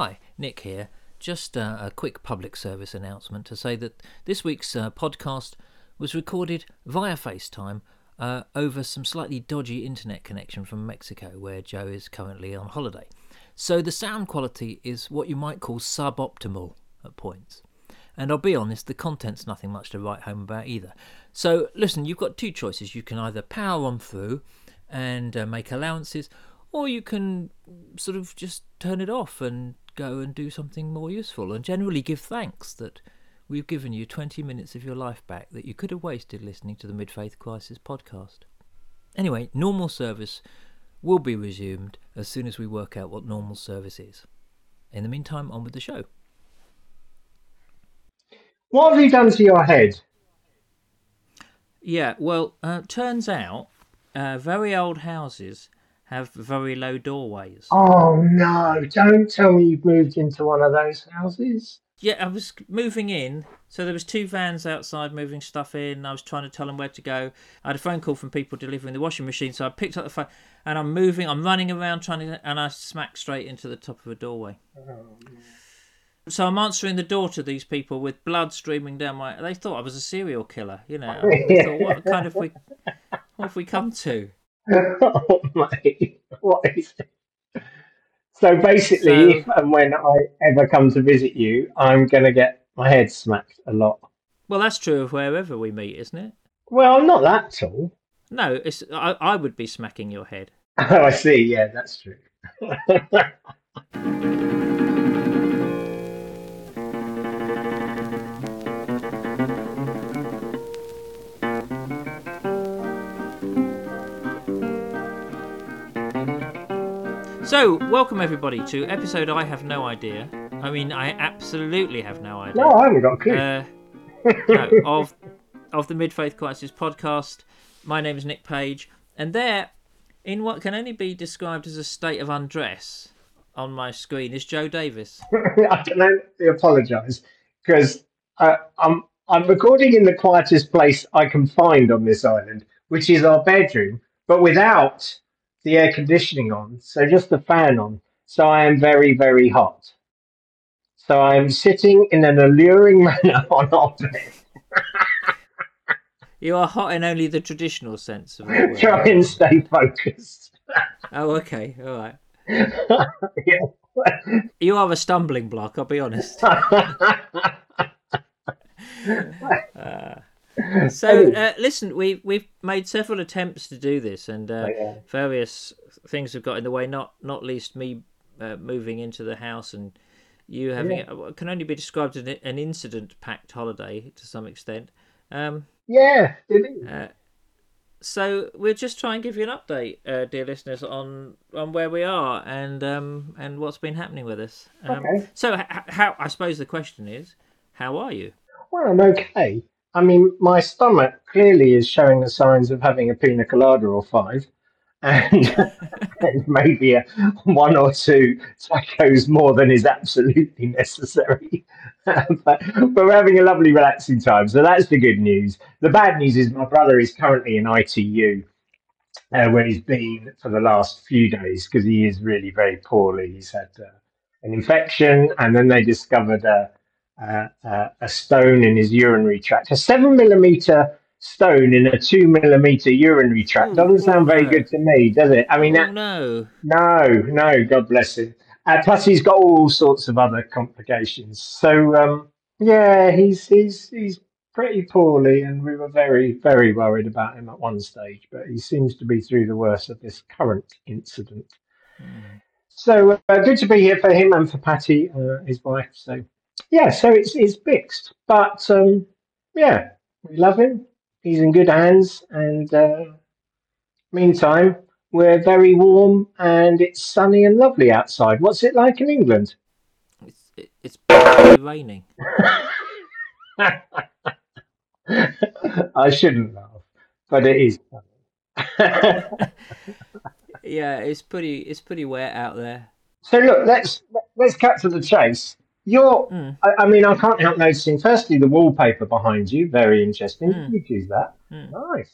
Hi, Nick here. Just uh, a quick public service announcement to say that this week's uh, podcast was recorded via FaceTime uh, over some slightly dodgy internet connection from Mexico, where Joe is currently on holiday. So the sound quality is what you might call suboptimal at points. And I'll be honest, the content's nothing much to write home about either. So listen, you've got two choices. You can either power on through and uh, make allowances, or you can sort of just turn it off and go and do something more useful and generally give thanks that we've given you 20 minutes of your life back that you could have wasted listening to the Mid Faith Crisis podcast. Anyway, normal service will be resumed as soon as we work out what normal service is. In the meantime, on with the show. What have you done to your head? Yeah, well, uh, turns out uh, very old houses have very low doorways. Oh no, don't tell me you've moved into one of those houses. Yeah, I was moving in, so there was two vans outside moving stuff in. I was trying to tell them where to go. I had a phone call from people delivering the washing machine, so I picked up the phone and I'm moving. I'm running around trying to, and I smack straight into the top of a doorway. Oh, so I'm answering the door to these people with blood streaming down my. They thought I was a serial killer. You know, I thought, what kind of we, what have we come to? oh mate, what is it? So basically, So- if and when I ever come to visit you, I'm gonna get my head smacked a lot. Well, that's true of wherever we meet, isn't it? Well, not that tall. No, it's I, I would be smacking your head. Oh, I see. Yeah, that's true. So, welcome everybody to episode I have no idea. I mean, I absolutely have no idea. no, I haven't got a clue. Uh, no, of of the Mid Faith Crisis podcast. My name is Nick Page, and there, in what can only be described as a state of undress, on my screen is Joe Davis. I can only apologise because uh, I'm I'm recording in the quietest place I can find on this island, which is our bedroom, but without the air conditioning on, so just the fan on. So I am very very hot. So I am sitting in an alluring manner on bed, You are hot in only the traditional sense of word. trying to stay focused. Oh, okay, all right. yeah. You are a stumbling block. I'll be honest. So, uh, listen, we've we've made several attempts to do this, and uh, Oh, yeah. various things have got in the way. Not not least me uh, moving into the house, and you having it can only be described as an, incident-packed holiday to some extent. Um, yeah, uh, so we'll just try and give you an update, uh, dear listeners, on on where we are and um, and what's been happening with us. Um, Okay. So, h- how I suppose the question is, how are you? Well, I'm okay. I mean, my stomach clearly is showing the signs of having a pina colada or five, and, and maybe a, one or two tacos more than is absolutely necessary. but, but we're having a lovely, relaxing time. So that's the good news. The bad news is my brother is currently in ITU. Uh, where he's been for the last few days because he is really very poorly. He's had uh, an infection, and then they discovered a, uh, uh, a stone in his urinary tract. A seven millimeter stone in a two millimeter urinary tract Ooh, doesn't sound very no. good to me, does it? I mean, oh that, no! no, no, God bless him. Uh, plus, he's got all sorts of other complications. So, um, yeah, he's he's he's pretty poorly, and we were very very worried about him at one stage. But he seems to be through the worst of this current incident. So uh, good to be here for him and for Patty, uh, his wife. So yeah, so it's it's mixed, but um, yeah, we love him. He's in good hands, and uh, meantime, we're very warm and it's sunny and lovely outside. What's it like in England? It's it, it's basically raining. I shouldn't laugh, but it is. Yeah, it's pretty it's pretty wet out there. So look, let's let's cut to the chase. You're, Mm. I, I mean, I can't help noticing. Firstly, the wallpaper behind you, very interesting. Mm. You choose that. Mm. Nice.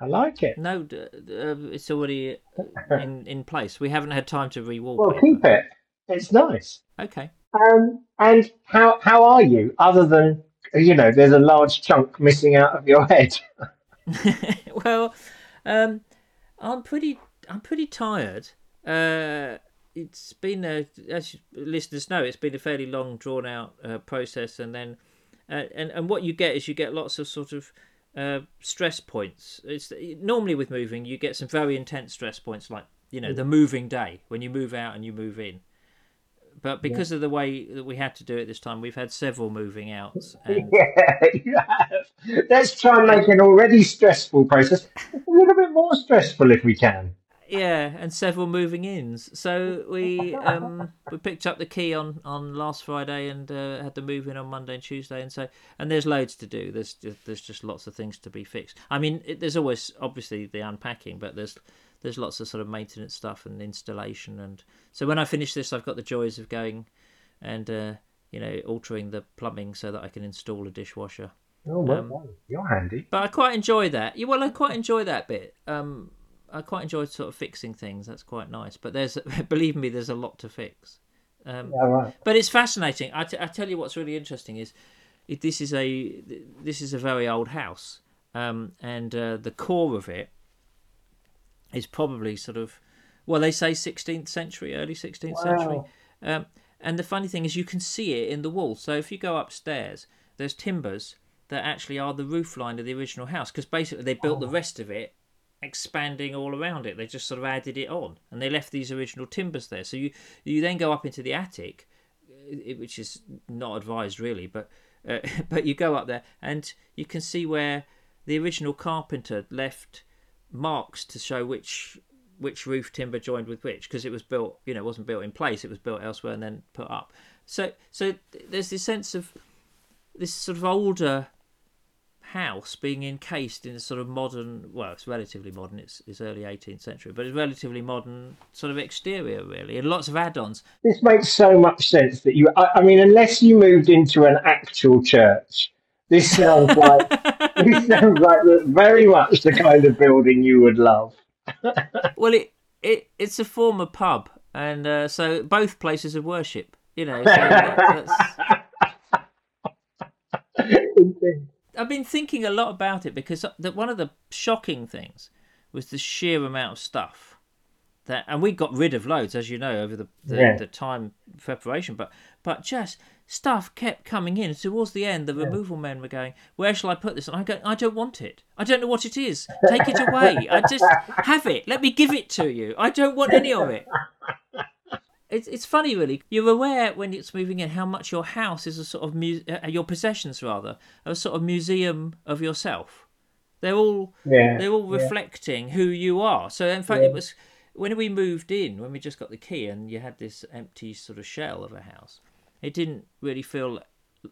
I like it. No, uh, it's already in in place. We haven't had time to re-wallpaper. Well, keep it. it's nice. Okay. Um, and how how are you? Other than you know, there's a large chunk missing out of your head. well, um, I'm pretty I'm pretty tired. Uh, it's been a, as listeners know, it's been a fairly long, drawn out uh, process, and then uh, and and what you get is you get lots of sort of uh, stress points. It's normally with moving, you get some very intense stress points, like you know the moving day when you move out and you move in. But because yeah. of the way that we had to do it this time, we've had several moving outs. And... Yeah, you have. Let's try and make an already stressful process a little bit more stressful if we can yeah, and several moving ins. So we um, we picked up the key on, on last Friday and uh, had the move in on Monday and Tuesday, and so and there's loads to do. There's just, there's just lots of things to be fixed. I mean, it, there's always obviously the unpacking, but there's there's lots of sort of maintenance stuff and installation, and so when I finish this, I've got the joys of going and uh, you know altering the plumbing so that I can install a dishwasher. Oh, well um, You're handy. But I quite enjoy that. Yeah, well, I quite enjoy that bit. Um, I quite enjoy sort of fixing things. That's quite nice. But there's, believe me, there's a lot to fix. Um, yeah, right. But it's fascinating. I, t- I tell you what's really interesting is, it, this is a this is a very old house, um, and uh, the core of it is probably sort of, well, they say 16th century, early 16th wow. century. Um, and the funny thing is, you can see it in the wall. So if you go upstairs, there's timbers that actually are the roof line of the original house because basically they built oh. the rest of it expanding all around it. They just sort of added it on, and they left these original timbers there. So you you then go up into the attic, which is not advised really, but uh, but you go up there and you can see where the original carpenter left marks to show which which roof timber joined with which because it was built you know wasn't built in place it was built elsewhere and then put up so so there's this sense of this sort of older house being encased in a sort of modern well it's relatively modern it's, it's early 18th century but it's relatively modern sort of exterior really and lots of add-ons. This makes so much sense that you i, I mean unless you moved into an actual church this sounds like this sounds like very much the kind of building you would love. Well it, it it's a former pub and uh, so both places of worship you know so I've been thinking a lot about it because the, one of the shocking things was the sheer amount of stuff that, and we got rid of loads, as you know, over the the, yeah. the time preparation. But but just stuff kept coming in. Towards the end, the yeah. removal men were going, "Where shall I put this?" And I go, "I don't want it. I don't know what it is. Take it away. I just have it. Let me give it to you. I don't want any of it." it's it's funny really. You're aware when it's moving in how much your house is a sort of mu- uh, your possessions rather a sort of museum of yourself. They're all yeah, they're all reflecting yeah. who you are. So in fact, yeah. it was when we moved in when we just got the key and you had this empty sort of shell of a house. It didn't really feel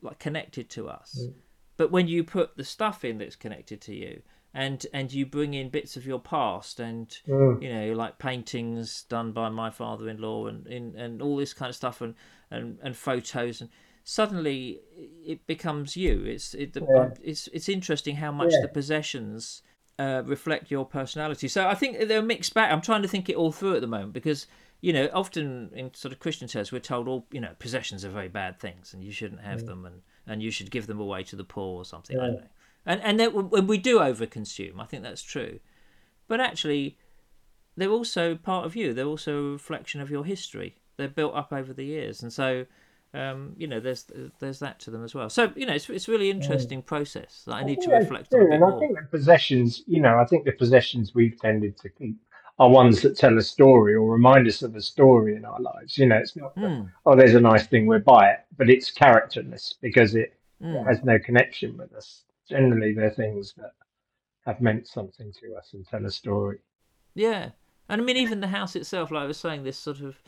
like connected to us. Mm. But when you put the stuff in that's connected to you, and and you bring in bits of your past and mm. you know like paintings done by my father-in-law and and, and all this kind of stuff and, and and photos and suddenly it becomes you it's it, the, yeah. it's it's interesting how much yeah. the possessions uh, reflect your personality so i think they're mixed back i'm trying to think it all through at the moment because you know often in sort of christian church we're told all you know possessions are very bad things and you shouldn't have mm. them and and you should give them away to the poor or something yeah. i don't know and and then when we do overconsume, I think that's true. But actually, they're also part of you. They're also a reflection of your history. They're built up over the years, and so um, you know, there's there's that to them as well. So you know, it's it's really interesting process that I need to reflect on. and I think the possessions, you know, I think the possessions we've tended to keep are ones that tell a story or remind us of a story in our lives. You know, it's not mm. that, oh, there's a nice thing, we'll buy it, but it's characterless because it, mm. it has no connection with us generally they're things that have meant something to us and tell a story. Yeah, and I mean even the house itself, like I was saying, this sort of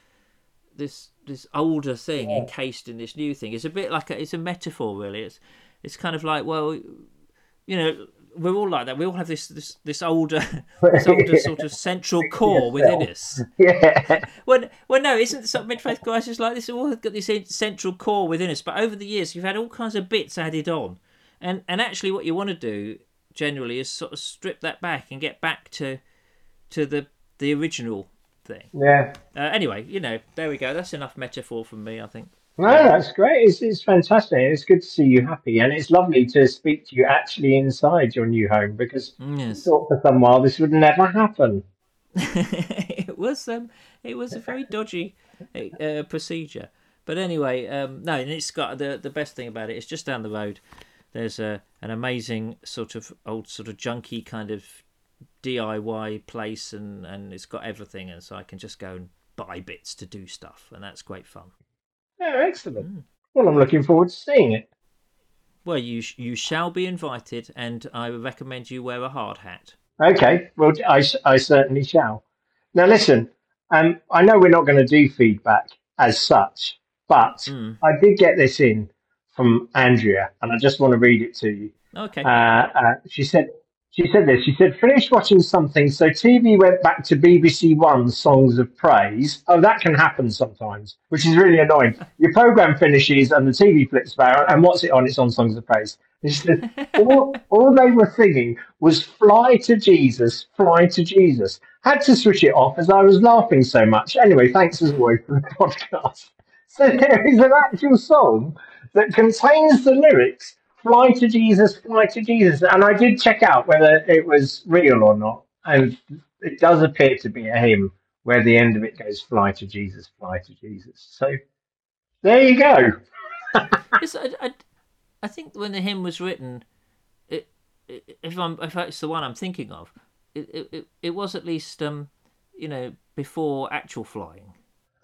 this this older thing yeah. encased in this new thing. It's a bit like a, it's a metaphor, really. It's it's kind of like well, you know, we're all like that. We all have this this this older this older sort of central core within us. Yeah. When well, no, isn't some mid faith crisis like this? We all got this central core within us, but over the years, you've had all kinds of bits added on and and actually what you want to do generally is sort of strip that back and get back to to the the original thing. Yeah. Uh, anyway, you know, there we go. That's enough metaphor from me, I think. No, that's great. It's, it's fantastic. It's good to see you happy, and it's lovely to speak to you actually inside your new home because I Yes. thought for some while this would never happen. it was um, it was a very dodgy uh, procedure. But anyway, um, no, and it's got the the best thing about it. It's just down the road. There's a an amazing sort of old sort of junky kind of DIY place, and and it's got everything, and so I can just go and buy bits to do stuff, and that's great fun. Yeah, excellent. Well, I'm looking forward to seeing it. Well, you sh- you shall be invited, and I would recommend you wear a hard hat. Okay, well, I, I certainly shall. Now, listen, um, I know we're not going to do feedback as such, but Mm. I did get this in from Andrea, and I just want to read it to you. Okay. Uh, uh, she said, she said this. She said, finished watching something, so TV went back to BBC One Songs of Praise. Oh, that can happen sometimes, which is really annoying. Your program finishes and the TV flips back, and what's it on? It's on Songs of Praise. And she said, all, all they were singing was "Fly to Jesus, Fly to Jesus." Had to switch it off as I was laughing so much. Anyway, thanks as always for the podcast. So there is an actual song that contains the lyrics fly to Jesus, fly to Jesus. And I did check out whether it was real or not. And it does appear to be a hymn where the end of it goes fly to Jesus, fly to Jesus. So there you go. I, I, I think when the hymn was written, it, it, if I'm if it's the one I'm thinking of, it, it, it, it was at least um, you know, before actual flying.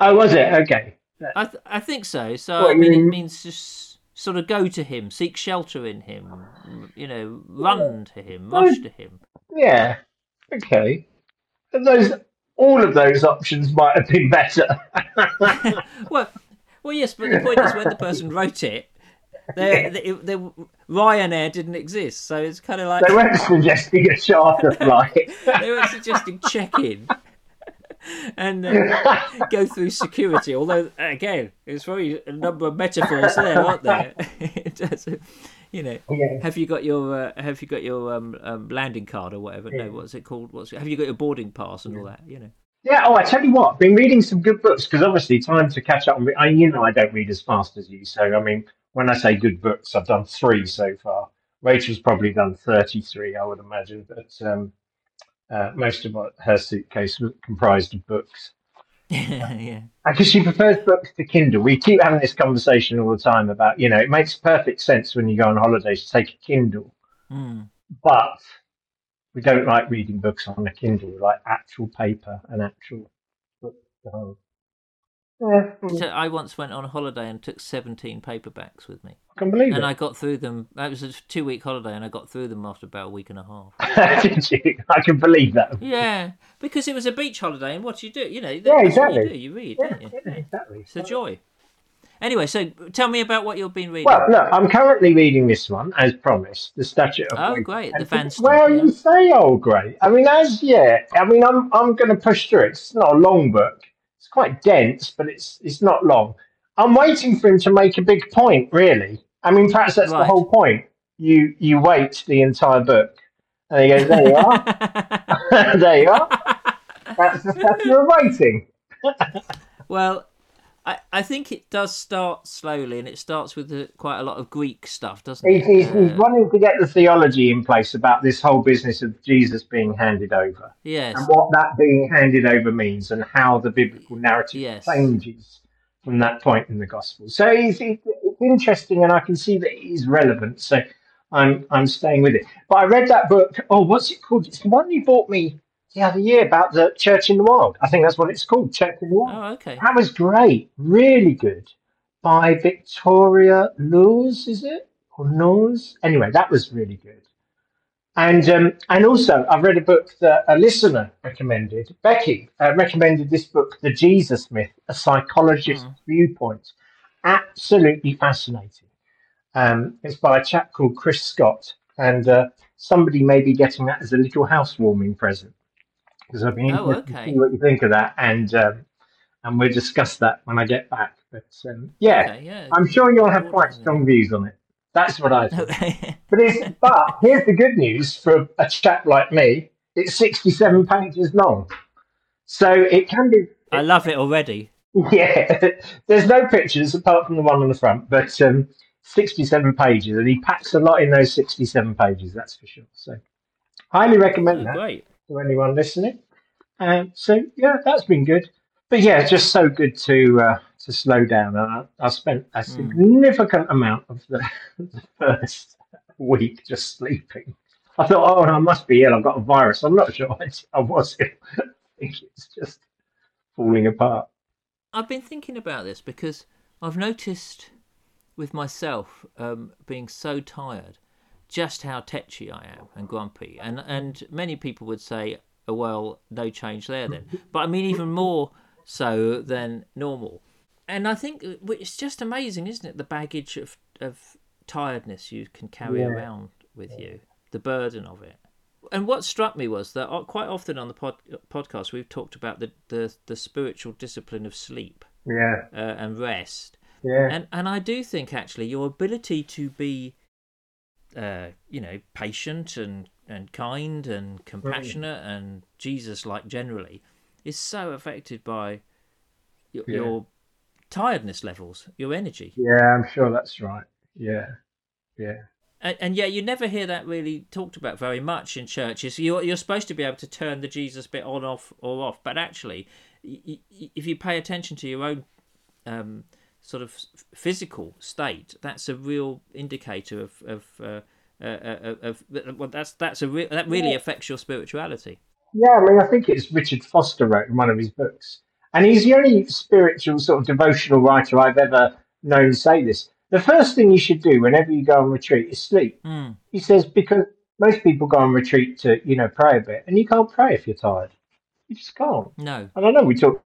Oh, was it? Okay. I th- I think so. So What, I mean, it means just sort of go to him, seek shelter in him, you know, run to him, rush to him. Yeah. Okay. And Those all of those options might have been better. Well, well, yes, but the point is when the person wrote it. They, they, they, Ryanair didn't exist, so it's kind of like they weren't suggesting a charter flight. they weren't suggesting check-in and uh, go through security. Although again, it's very a number of metaphors there, aren't there? You know, Yeah. have you got your uh, have you got your um, um, landing card or whatever? No, what's it called? What's have you got your boarding pass and all that? You know. Yeah, oh, I tell you what, been reading some good books because obviously time to catch up. on- I, you know, I don't read as fast as you, so I mean, when I say good books, I've done three so far. Rachel's probably done thirty-three, I would imagine, but um, uh, most of what her suitcase was comprised of books. yeah. Because she prefers books to Kindle. We keep having this conversation all the time about, you know, it makes perfect sense when you go on holidays to take a Kindle, Mm. but we don't like reading books on a Kindle, we like actual paper and actual book. Um, yeah, So I once went on a holiday and took seventeen paperbacks with me, I can believe and it. And I got through them. That was a two-week holiday, and I got through them after about a week and a half. Did you? I can believe that. Yeah, because it was a beach holiday, and what do you do? You know, Yeah, exactly. you do. You read, Yeah, don't you? yeah, exactly. It's a joy. Anyway, so tell me about what you've been reading. Well, look, I'm currently reading this one, as promised, The Stature of Oh, Wait- great, the And Ston, Well, yeah. you say, oh, great. I mean, as yet, I mean, I'm I'm going to push through it. It's not a long book. It's quite dense, but it's it's not long. I'm waiting for him to make a big point. Really, I mean, perhaps that's the whole point. You you wait the entire book, and he goes, "There you are, there you are." That's of waiting. well, I, I think it does start slowly, and it starts with the, quite a lot of Greek stuff, doesn't He's, it? he's, he's Uh, wanting to get the theology in place about this whole business of Jesus being handed over. yes. and what that being handed over means and how the biblical narrative Yes. changes from that point in the gospel. So it's, it's it's interesting, and I can see that it is relevant. So I'm I'm staying with it. But I read that book. Oh, what's it called? It's the one you bought me the other year about the Church in the Wild. I think that's what it's called, Church in the Wild. Oh, okay. That was great, really good, by Victoria Loorz, is it or Laws? Anyway, that was really good. And um, and also, I've read a book that a listener recommended. Becky uh, recommended this book, The Jesus Myth: A Psychologist's Viewpoint. Absolutely fascinating. Um, it's by a chap called Chris Scott, and uh, somebody may be getting that as a little housewarming present because I've been Oh, okay. see what you think of that, and um, and we'll discuss that when I get back. But um, yeah, Okay, yeah. I'm sure you'll have quite strong views on it. That's what I think. But it's, but here's the good news for a chap like me: it's 67 pages long. So it can be. I love it already. Yeah, there's no pictures apart from the one on the front, but um, 67 pages, and he packs a lot in those 67 pages. That's for sure. So, highly recommend Oh, that great. To anyone listening. Um, so yeah, that's been good. But yeah, just so good to uh, to slow down. And I, I spent a significant amount of the, the first week just sleeping. I thought, oh, I must be ill. I've got a virus. I'm not sure I, I was ill. I think it's just falling apart. I've been thinking about this because I've noticed with myself um, being so tired just how tetchy I am and grumpy. And and many people would say, oh, well, no change there then. But I mean, even more so than normal. And I think uh, it's just amazing, isn't it? The baggage of, of tiredness you can carry Yeah. around with you, the burden of it. And what struck me was that uh, quite often on the pod, podcast we've talked about the, the, the spiritual discipline of sleep Yeah, uh, and rest. yeah, And and I do think actually your ability to be, uh, you know, patient and and kind and compassionate and Jesus like generally, is so affected by your, Yeah. your tiredness levels, your energy. yeah. I'm sure that's right. Yeah, yeah, And, and yet you never hear that really talked about very much in churches. You're you're supposed to be able to turn the Jesus bit on, off, or off, but actually, y- y- if you pay attention to your own um, sort of physical state, that's a real indicator of of uh, uh, uh, of, of well, that's that's a re- that really affects your spirituality. yeah. I mean, I think it's Richard Foster wrote in one of his books, and he's the only spiritual sort of devotional writer I've ever known say this. The first thing you should do whenever you go on retreat is sleep. Mm. He says because most people go on retreat to you know pray a bit, and you can't pray if you're tired. You just can't. No, And I know we talked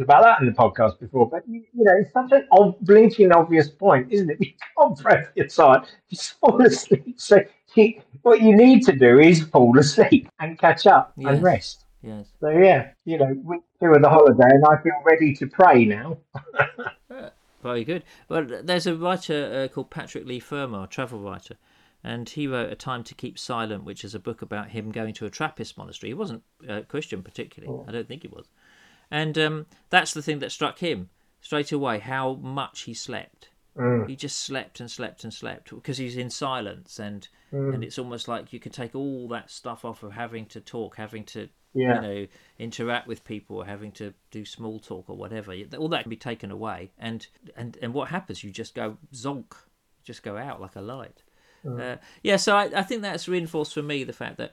about that in the podcast before, but you you know, it's such an ob- blinking obvious point, isn't it? You can't pray if you're. You just fall asleep. So you, what you need to do is fall asleep and catch up Yes. and rest. yes. So yeah, you know, week two of the holiday, and I feel ready to pray now. Very good. Well, there's a writer uh, called Patrick Leigh Fermor, a travel writer, and he wrote A Time to Keep Silent, which is a book about him going to a Trappist monastery. He wasn't uh, Christian particularly, I don't think he was. And um, that's the thing that struck him straight away how much he slept. Mm. He just slept and slept and slept because he's in silence, and and it's almost like you can take all that stuff off of having to talk, having to Yeah. you know interact with people or having to do small talk or whatever all that can be taken away and and and what happens you just go zonk just go out like a light uh, yeah so I, I think that's reinforced for me the fact that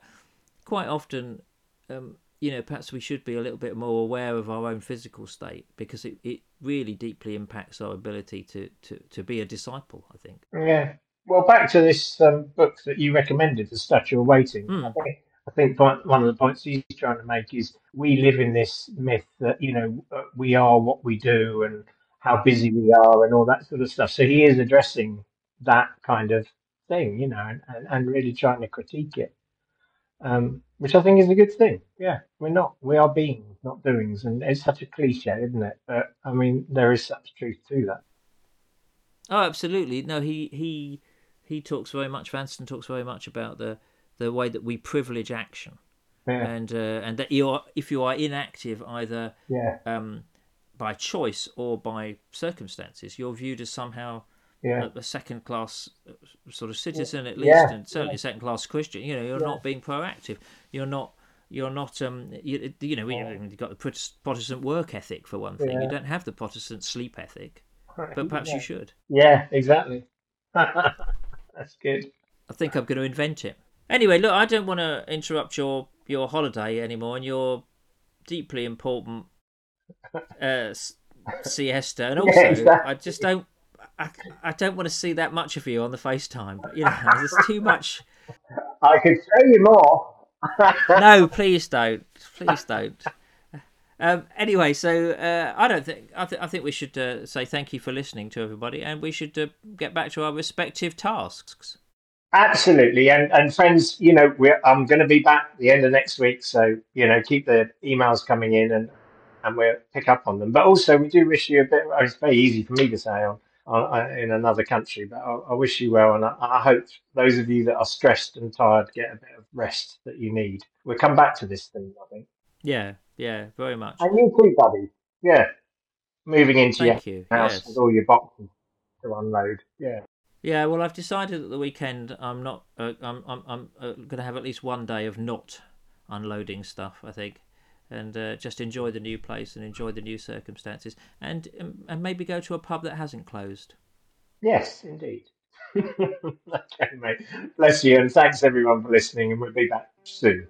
quite often um, you know perhaps we should be a little bit more aware of our own physical state because it, it really deeply impacts our ability to, to, to be a disciple i think Yeah. Well, back to this um, book that you recommended, The Stature of Waiting. Hmm. I think, I think one of the points he's trying to make is we live in this myth that, you know, uh, we are what we do and how busy we are and all that sort of stuff. So he is addressing that kind of thing, you know, and, and, and really trying to critique it, um, which I think is a good thing. Yeah, we're not, we are beings, not doings. And it's such a cliche, isn't it? But I mean, there is such truth to that. Oh, absolutely. No, he he he talks very much. Vanstone talks very much about the the way that we privilege action, Yeah. and uh, and that you are if you are inactive either Yeah. um, by choice or by circumstances, you're viewed as somehow Yeah. a, a second class uh, sort of citizen at least, Yeah, and certainly second class Christian. You know, you're not being proactive. You're not. You're not. Um. You, you know, you've got the Protestant work ethic for one thing. You don't have the Protestant sleep ethic, but perhaps you should. Yeah, exactly. That's good. I think I'm going to invent it. Anyway, look, I don't want to interrupt your your holiday anymore and your deeply important uh, siesta, and also exactly. I just don't. I, I don't want to see that much of you on the FaceTime. But, you know, there's too much. I could show you more. No, please don't. Please don't. Um, anyway, so uh, I don't think I, th- I think we should uh, say thank you for listening to everybody, and we should uh, get back to our respective tasks. Absolutely, and and friends, you know, we're I'm going to be back the end of next week, so you know, keep the emails coming in, and and we'll pick up on them. But also, we do wish you a bit. It's very easy for me to say on in another country, but I, I wish you well, and I, I hope those of you that are stressed and tired get a bit of rest that you need. We'll come back to this thing, I think. Yeah, Yeah, very much. And you too, buddy. Yeah. Moving into Thank your you. house Yes. with all your boxes to unload. Yeah. Yeah, well, I've decided that the weekend I'm not. Uh, I'm I'm I'm uh, going to have at least one day of not unloading stuff. I think, and uh, just enjoy the new place and enjoy the new circumstances, and um, and maybe go to a pub that hasn't closed. Yes, indeed. okay, mate. Bless you, and thanks everyone for listening, and we'll be back soon.